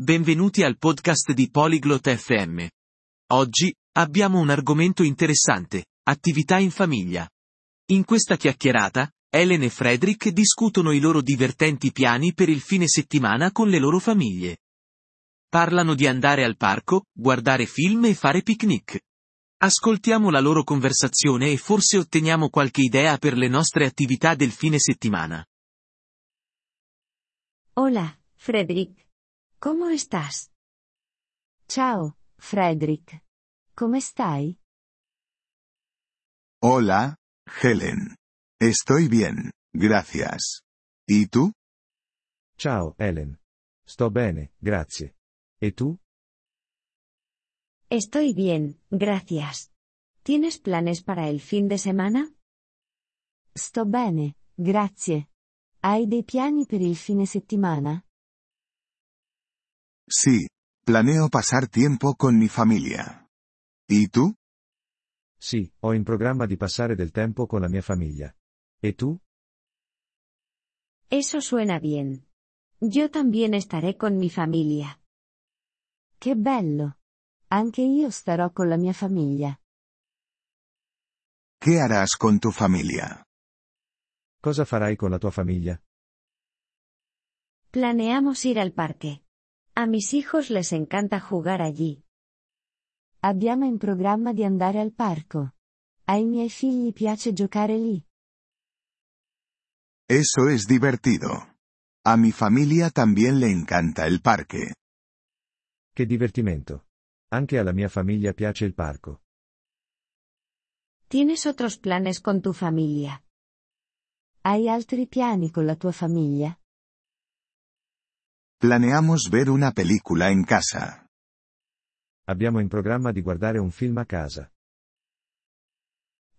benvenuti al podcast di Polyglot FM. Oggi, abbiamo un argomento interessante, attività in famiglia. In questa chiacchierata, Ellen e Frederick discutono i loro divertenti piani per il fine settimana con le loro famiglie. Parlano di andare al parco, guardare film e fare picnic. Ascoltiamo la loro conversazione e forse otteniamo qualche idea per le nostre attività del fine settimana. Hola, Frederick. ¿Cómo estás? Ciao, Frederick. Come stai? Hola, Helen. Estoy bien, gracias. ¿Y tú? Ciao, Helen. Sto bene, grazie. E tu? Estoy bien, gracias. ¿Tienes planes para el fin de semana? Sto bene, grazie. Hai dei piani per il fine settimana? Sí, planeo pasar tiempo con mi familia. ¿Y tú? Sì, ho in programma di passare del tempo con la mia famiglia. E tu? Eso suena bien. Yo también estaré con mi familia. Che bello. Anche io starò con la mia famiglia. ¿Qué harás con tu familia? Cosa farai con la tua famiglia? Planeamos ir al parque. A mis hijos les encanta jugar allí. Abbiamo in programma di andare al parco. Ai miei figli piace giocare lì. Eso es divertido. A mi familia también le encanta el parque. Che divertimento. Anche alla mia famiglia piace il parco. ¿Tienes otros planes con tu familia? Hai altri piani con la tua famiglia? Planeamos ver una película en casa. Abbiamo in programma di guardare un film a casa.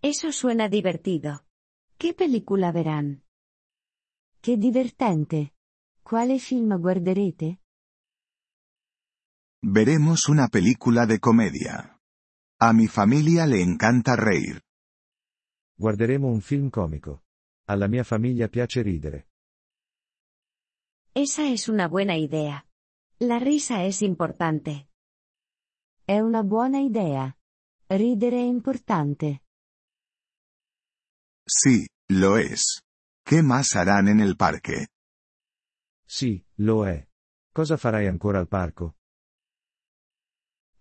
Eso suena divertido. ¿Qué película verán? Che divertente. Quale film guarderete? Veremos una película de comedia. A mi familia le encanta reír. Guarderemo un film comico. Alla mia famiglia piace ridere. Esa es una buena idea. La risa es importante. È una buona idea. Ridere è importante. Sí, lo es. ¿Qué más harán en el parque? Sì, lo è. Cosa farai ancora al parco?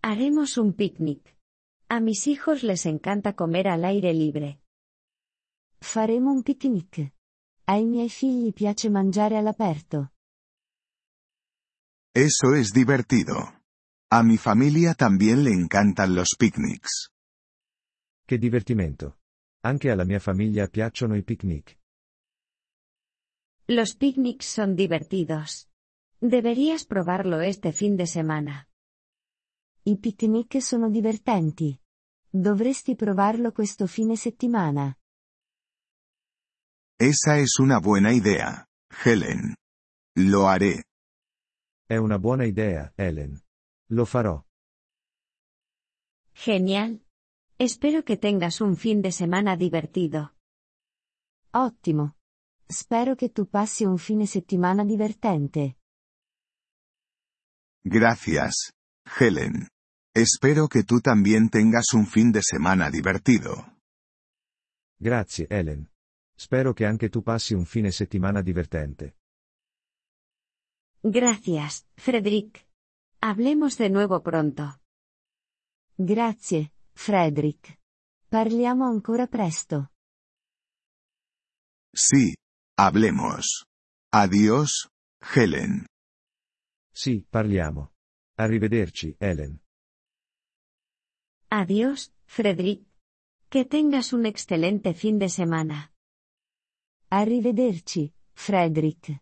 Haremos un picnic. A mis hijos les encanta comer al aire libre. Faremo un picnic. Ai miei figli piace mangiare all'aperto. Eso es divertido. A mi familia también le encantan los picnics. Che divertimento. Anche alla mia famiglia piacciono i picnic. Los picnics son divertidos. Deberías probarlo este fin de semana. I picnic sono divertenti. Dovresti provarlo questo fine settimana. Esa es una buena idea, Helen. Lo haré. È una buona idea, Helen. Lo farò. Genial. Espero que tengas un fin de semana divertido. Ottimo. Spero che tu passi un fine settimana divertente. Gracias, Helen. Espero que tú también tengas un fin de semana divertido. Grazie, Helen. Spero che anche tu passi un fine settimana divertente. Gracias, Frederick. Hablemos de nuevo pronto. Grazie, Frederick. Parliamo ancora presto. Sí, hablemos. Adiós, Helen. Sì, parliamo. Arrivederci, Helen. Adiós, Frederick. Que tengas un excelente fin de semana. Arrivederci, Frederick.